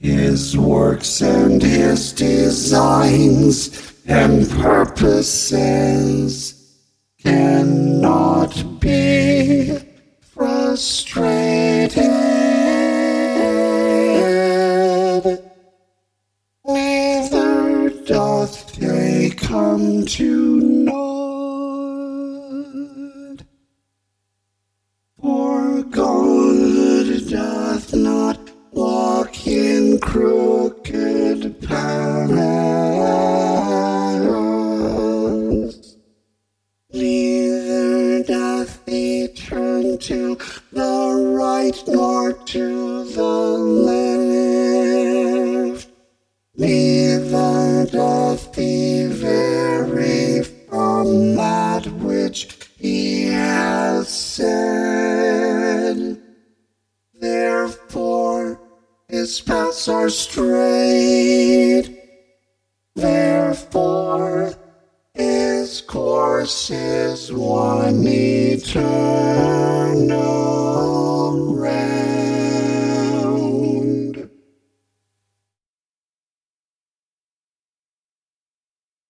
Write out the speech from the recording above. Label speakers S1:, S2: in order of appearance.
S1: His works and his designs and purposes cannot be frustrated. Neither doth they come to naught. That which he has said. His paths are straight. Therefore, his course is one eternal.